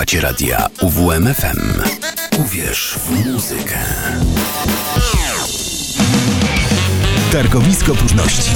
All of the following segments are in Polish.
Słuchacie radia UWMFM. Uwierz w muzykę. Targowisko próżności.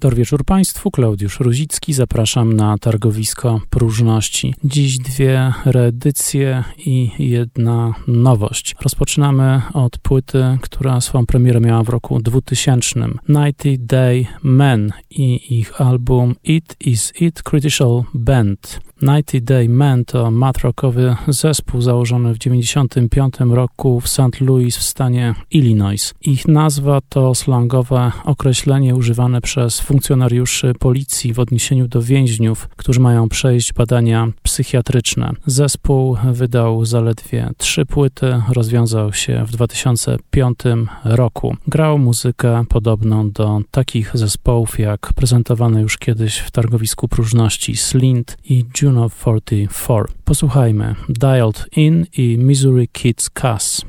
Dobry wieczór Państwu, Klaudiusz Ruzicki, zapraszam na targowisko próżności. Dziś dwie reedycje i jedna nowość. Rozpoczynamy od płyty, która swoją premierę miała w roku 2000. Nighty Day Men i ich album It Is It Critical Band. Nighty Day Men to matrockowy zespół założony w 1995 roku w St. Louis w stanie Illinois. Ich nazwa to slangowe określenie używane przez funkcjonariuszy policji w odniesieniu do więźniów, którzy mają przejść badania psychiatryczne. Zespół wydał zaledwie trzy płyty, rozwiązał się w 2005 roku. Grał muzykę podobną do takich zespołów jak prezentowane już kiedyś w targowisku próżności Slint i Juno 44. Posłuchajmy Dialed In i Missouri Kids Cass.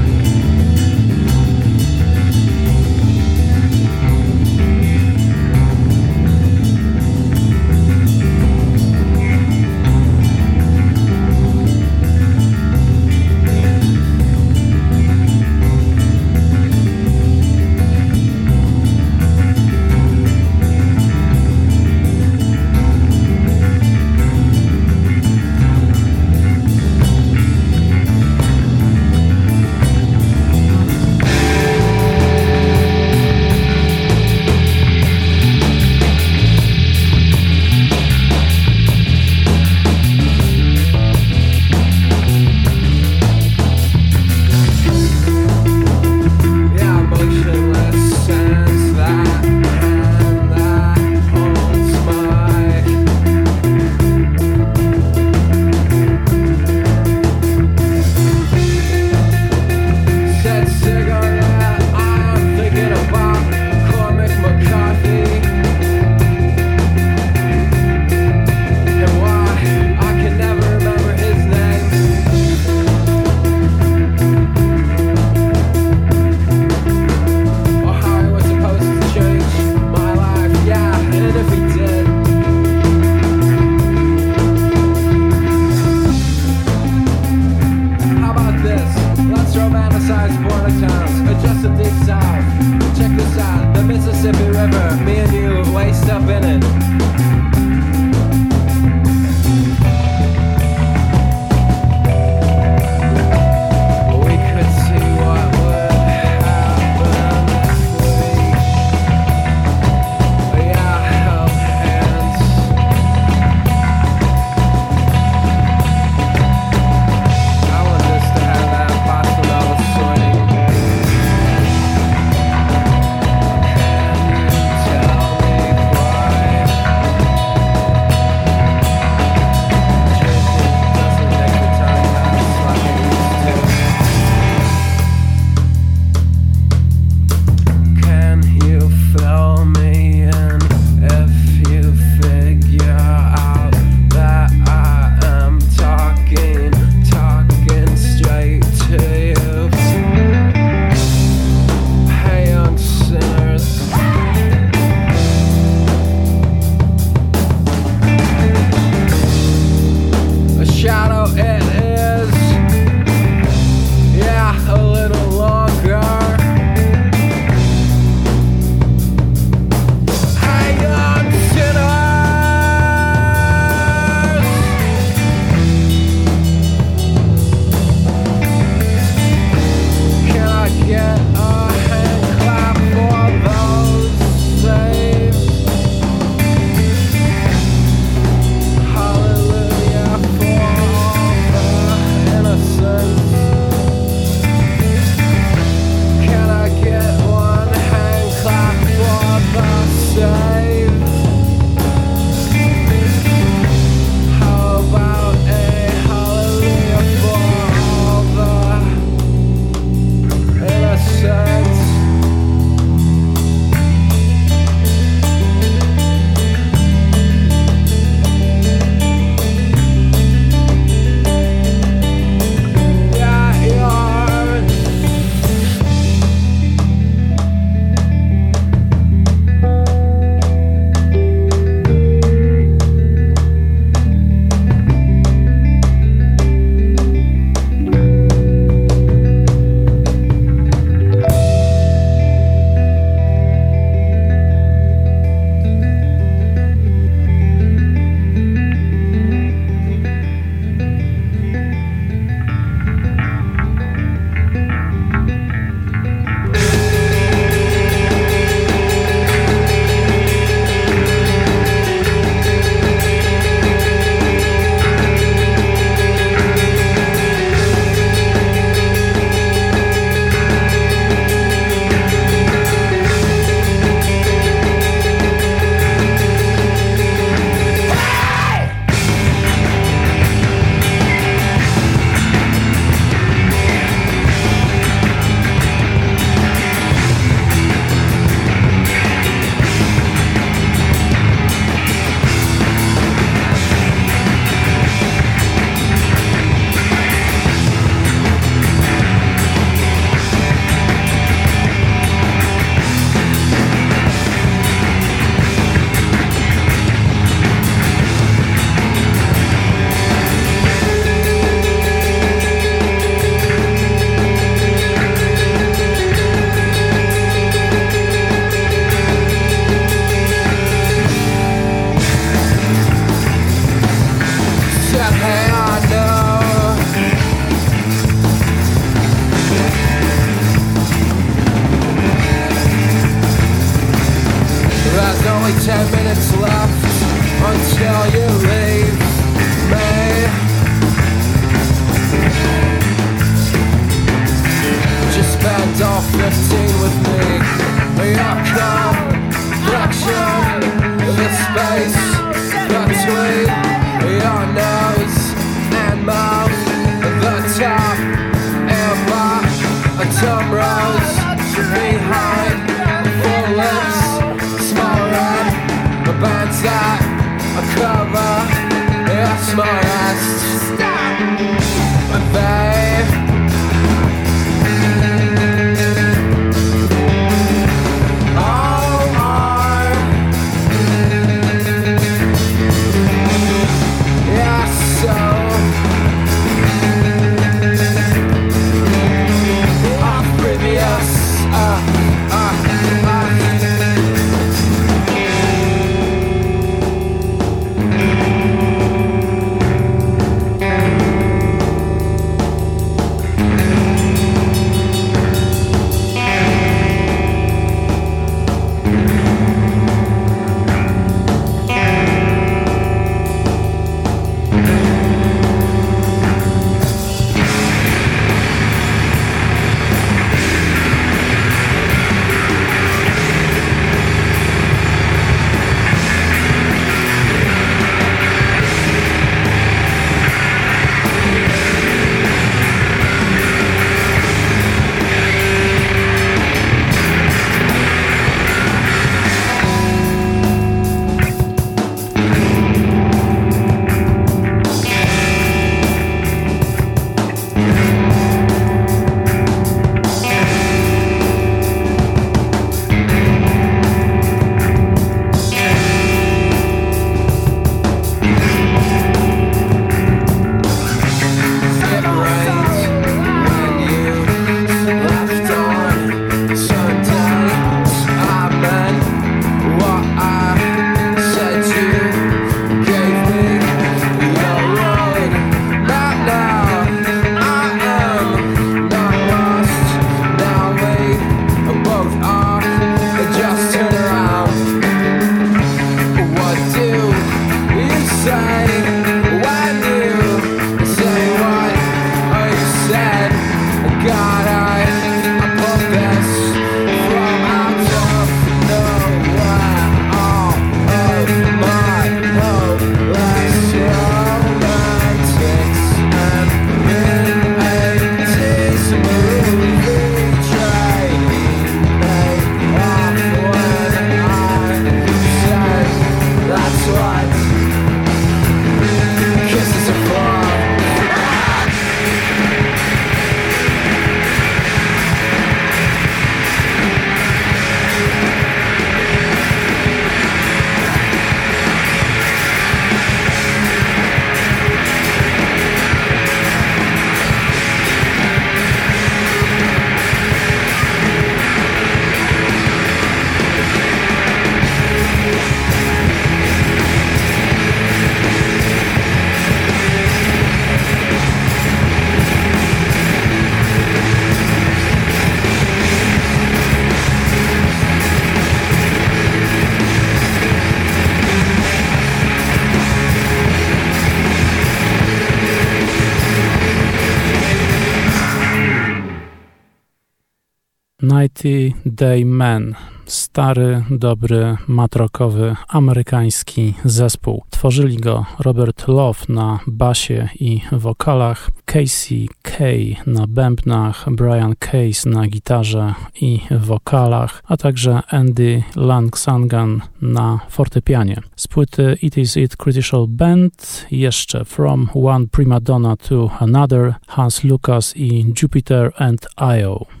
Nighty Day Man stary, dobry, matrokowy, amerykański zespół. Tworzyli go Robert Love na basie i wokalach, Casey Kay na bębnach, Brian Case na gitarze i wokalach, a także Andy Langsangan na fortepianie. Z płyty It Is It Critical Band jeszcze From One Prima Donna to Another, Hans Lucas i Jupiter and Io.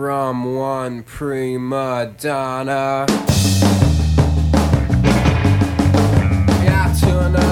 From one prima donna. Yeah, to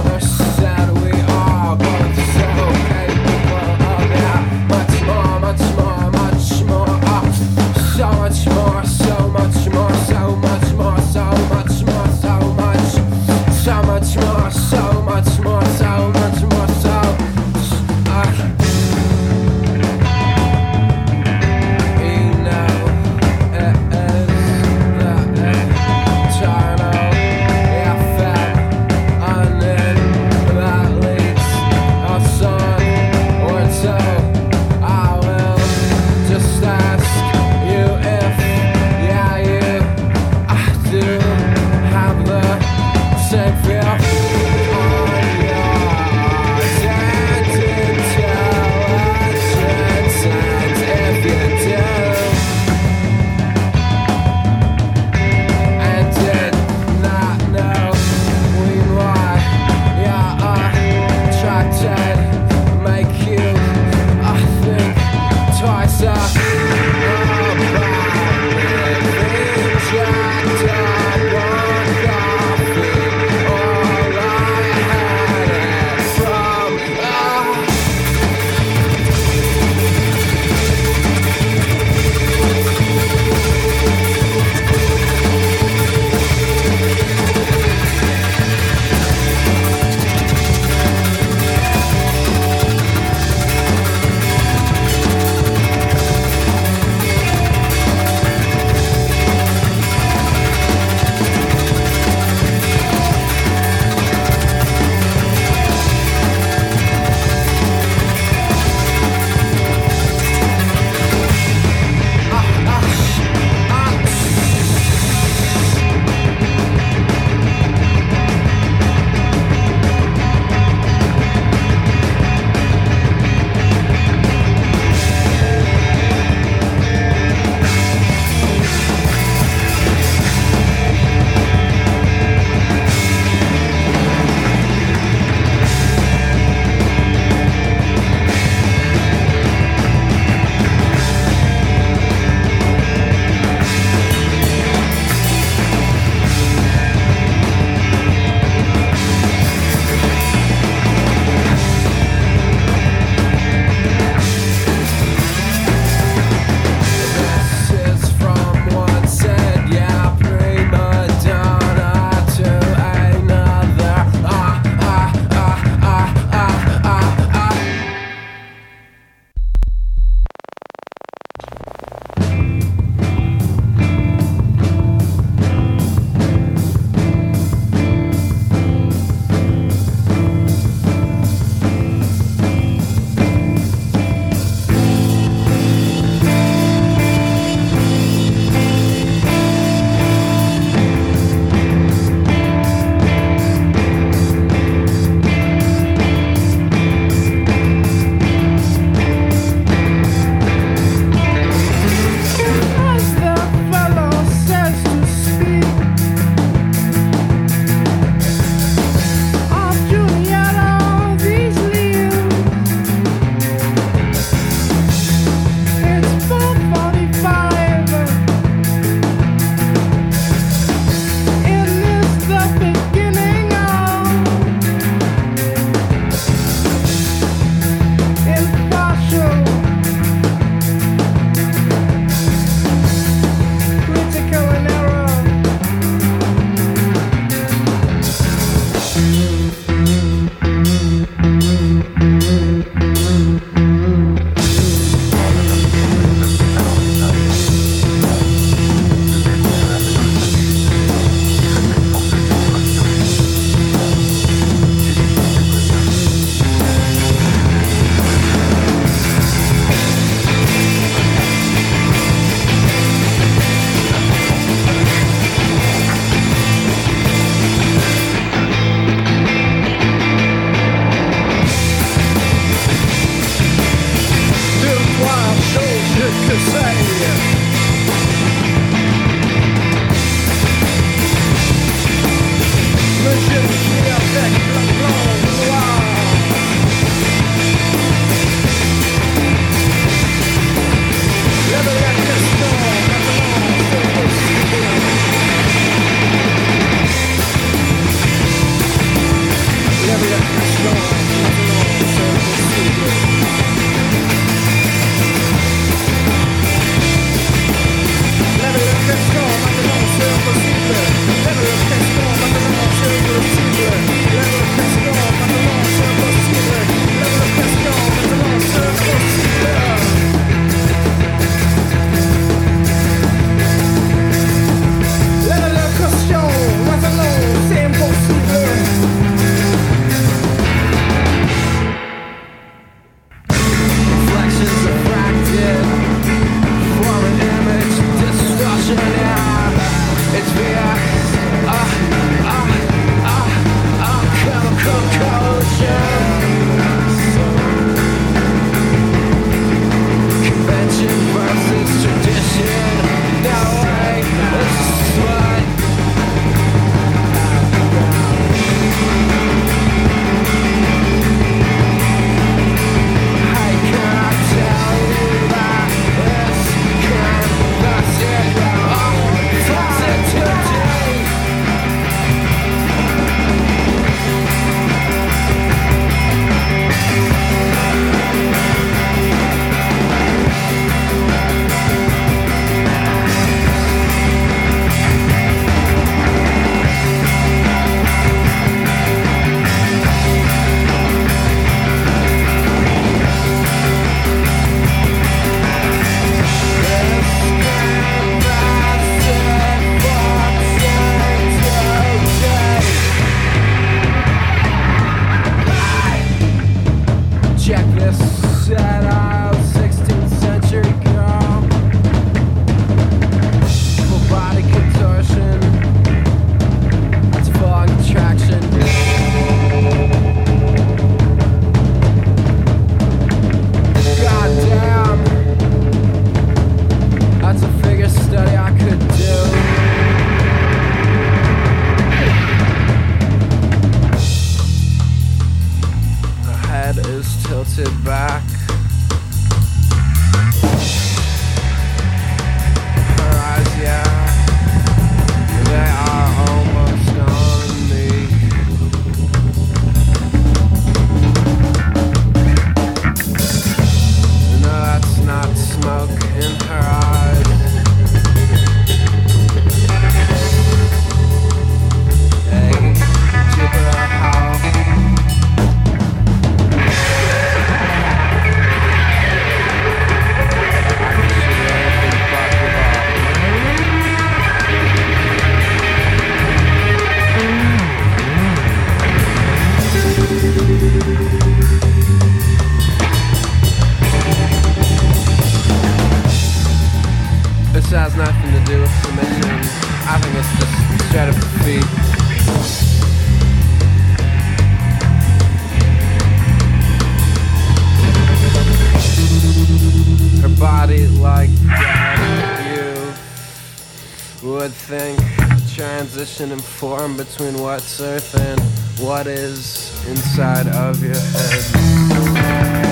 Transition and form between what's earth and what is inside of your head.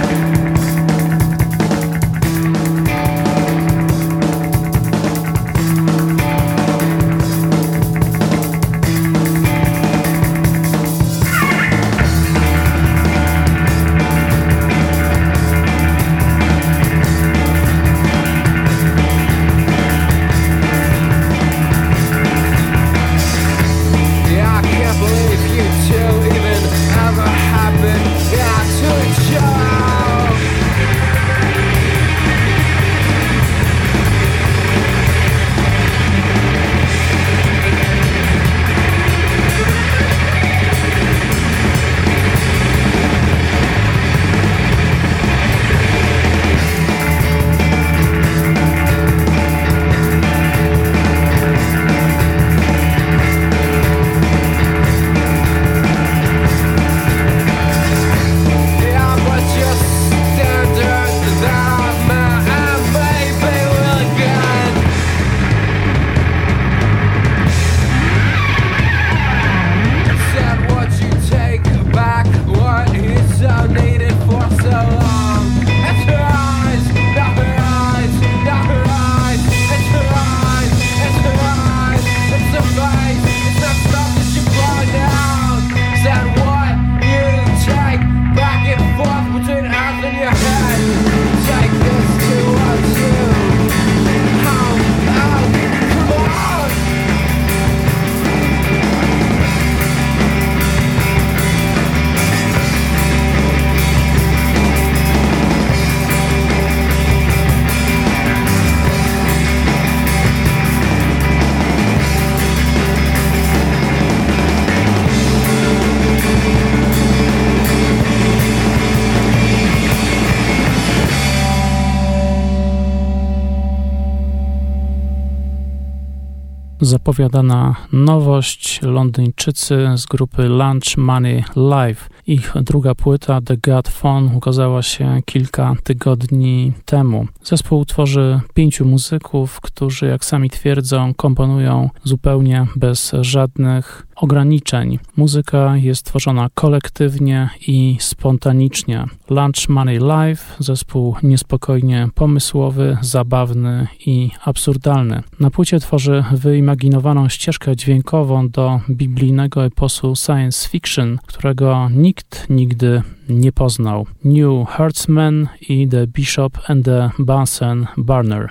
Zapowiadana nowość Londyńczycy z grupy Lunch Money Live. Ich druga płyta The God Phone ukazała się kilka tygodni temu. Zespół tworzy pięciu muzyków, którzy, jak sami twierdzą, komponują zupełnie bez żadnych ograniczeń. Muzyka jest tworzona kolektywnie i spontanicznie. Lunch Money Live, zespół niespokojnie pomysłowy, zabawny i absurdalny. Na płycie tworzy wyimaginowaną ścieżkę dźwiękową do biblijnego eposu science fiction, którego nikt nigdy nie poznał. New Hertzman i The Bishop and the Bunsen Burner.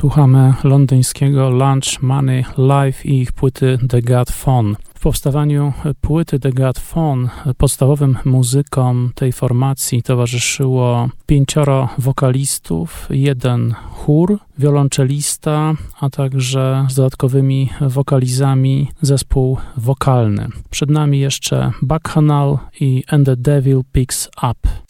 Słuchamy londyńskiego Lunch Money Live i ich płyty The God Phone. W powstawaniu płyty The God Phone podstawowym muzykom tej formacji towarzyszyło pięcioro wokalistów, jeden chór, wiolonczelista, a także z dodatkowymi wokalizami zespół wokalny. Przed nami jeszcze Bacchanal i And the Devil Picks Up.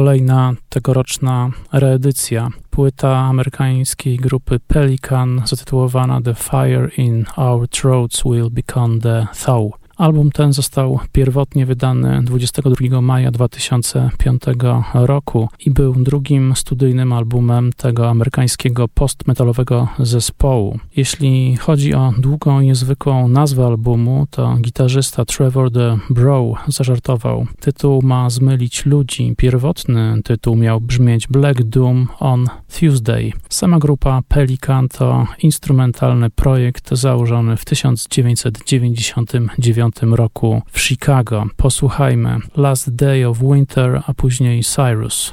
Kolejna tegoroczna reedycja. Płyta amerykańskiej grupy Pelican zatytułowana The Fire in Our Throats Will Become the Thaw. Album ten został pierwotnie wydany 22 maja 2005 roku i był drugim studyjnym albumem tego amerykańskiego postmetalowego zespołu. Jeśli chodzi o długą i niezwykłą nazwę albumu, to gitarzysta Trevor the Bro zażartował. Tytuł ma zmylić ludzi. Pierwotny tytuł miał brzmieć Black Doom on Tuesday. Sama grupa Pelican to instrumentalny projekt założony w 1999 roku w Chicago. Posłuchajmy Last Day of Winter, a później Cyrus.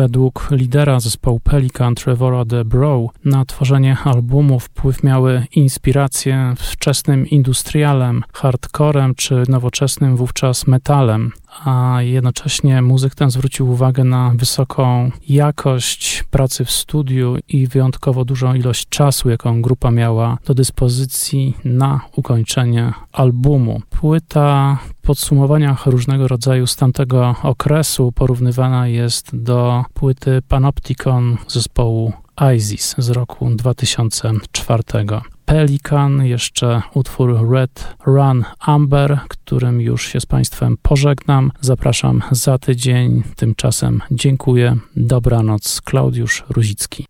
Według lidera zespołu Pelican Trevora de Bro na tworzenie albumu wpływ miały inspiracje wczesnym industrialem, hardcorem czy nowoczesnym wówczas metalem a jednocześnie muzyk ten zwrócił uwagę na wysoką jakość pracy w studiu i wyjątkowo dużą ilość czasu, jaką grupa miała do dyspozycji na ukończenie albumu. Płyta w podsumowaniach różnego rodzaju z tamtego okresu porównywana jest do płyty Panopticon zespołu ISIS z roku 2004. Pelikan, jeszcze utwór Red Run Amber, którym już się z Państwem pożegnam. Zapraszam za tydzień. Tymczasem dziękuję. Dobranoc. Klaudiusz Ruzicki.